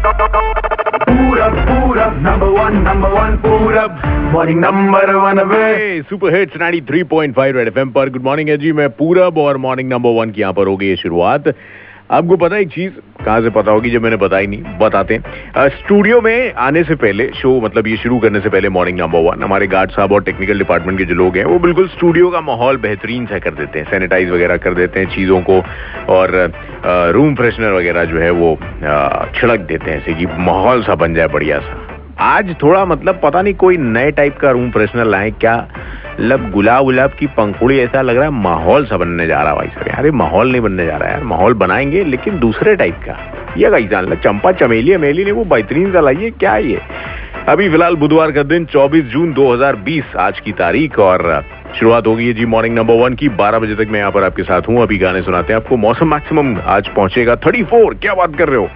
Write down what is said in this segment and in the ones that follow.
Purab, Purab, number one, number one, Purab. Morning number one away. Super hits 93.5 red FM पर good morning है जी मैं पूरब और मॉर्निंग नंबर वन की यहाँ पर होगी ये शुरुआत आपको पता एक चीज़ कहाँ से पता होगी जो मैंने बताई नहीं बताते स्टूडियो में आने से पहले शो मतलब ये शुरू करने से पहले मॉर्निंग नंबर वन हमारे गार्ड साहब और टेक्निकल डिपार्टमेंट के जो लोग हैं वो बिल्कुल स्टूडियो का माहौल बेहतरीन सा कर देते हैं सैनिटाइज वगैरह कर देते हैं चीज़ों को और रूम फ्रेशनर वगैरह जो है वो छिड़क देते हैं कि माहौल सा बन जाए बढ़िया सा। आज थोड़ा मतलब पता नहीं कोई नए टाइप का रूम फ्रेशनर लाए, क्या? मतलब गुलाब गुलाब की पंखुड़ी ऐसा लग रहा है माहौल सा बनने जा रहा है भाई साहब यार। माहौल नहीं बनने जा रहा है यार, माहौल बनाएँगे, लेकिन दूसरे टाइप का। ये कैसा मतलब चंपा चमेली अमेली ने वो बेहतरीन सा लाइए, क्या ये? अभी फ़िलहाल बुधवार का दिन 24 जून 2020 आज की तारीख, और शुरुआत होगी है जी मॉर्निंग नंबर वन की। 12 बजे तक मैं यहाँ पर आपके साथ हूँ। अभी गाने सुनाते हैं आपको। मौसम मैक्सिमम आज पहुंचेगा। 34 क्या बात कर रहे हो?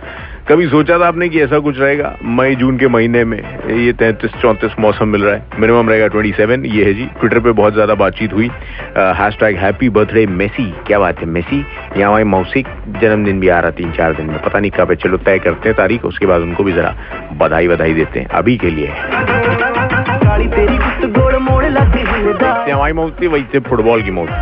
कभी सोचा था आपने कि ऐसा कुछ रहेगा? मई जून के महीने में ये तैंतीस चौंतीस मौसम मिल रहा है। मिनिमम रहेगा 27 ये है जी। ट्विटर पे बहुत ज़्यादा बातचीत हुई। Hashtag happy birthday Messi क्या बात है मेसी यहाँ हमारी मौसिक। जन्मदिन भी आ रहा तीन चार दिन में। पता नहीं कब है। चलो तय करते हैं तारीख उसके बाद उनको भी जरा बधाई बधाई देते हैं। अभी के लिए। हमारी मौसी वही से फुटबॉल की मौसी।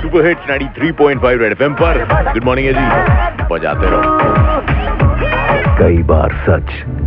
सुपर हिट 93.5 रेड एफएम पर। गुड मॉर्निंग है जी बजाते रहो। कई बार सच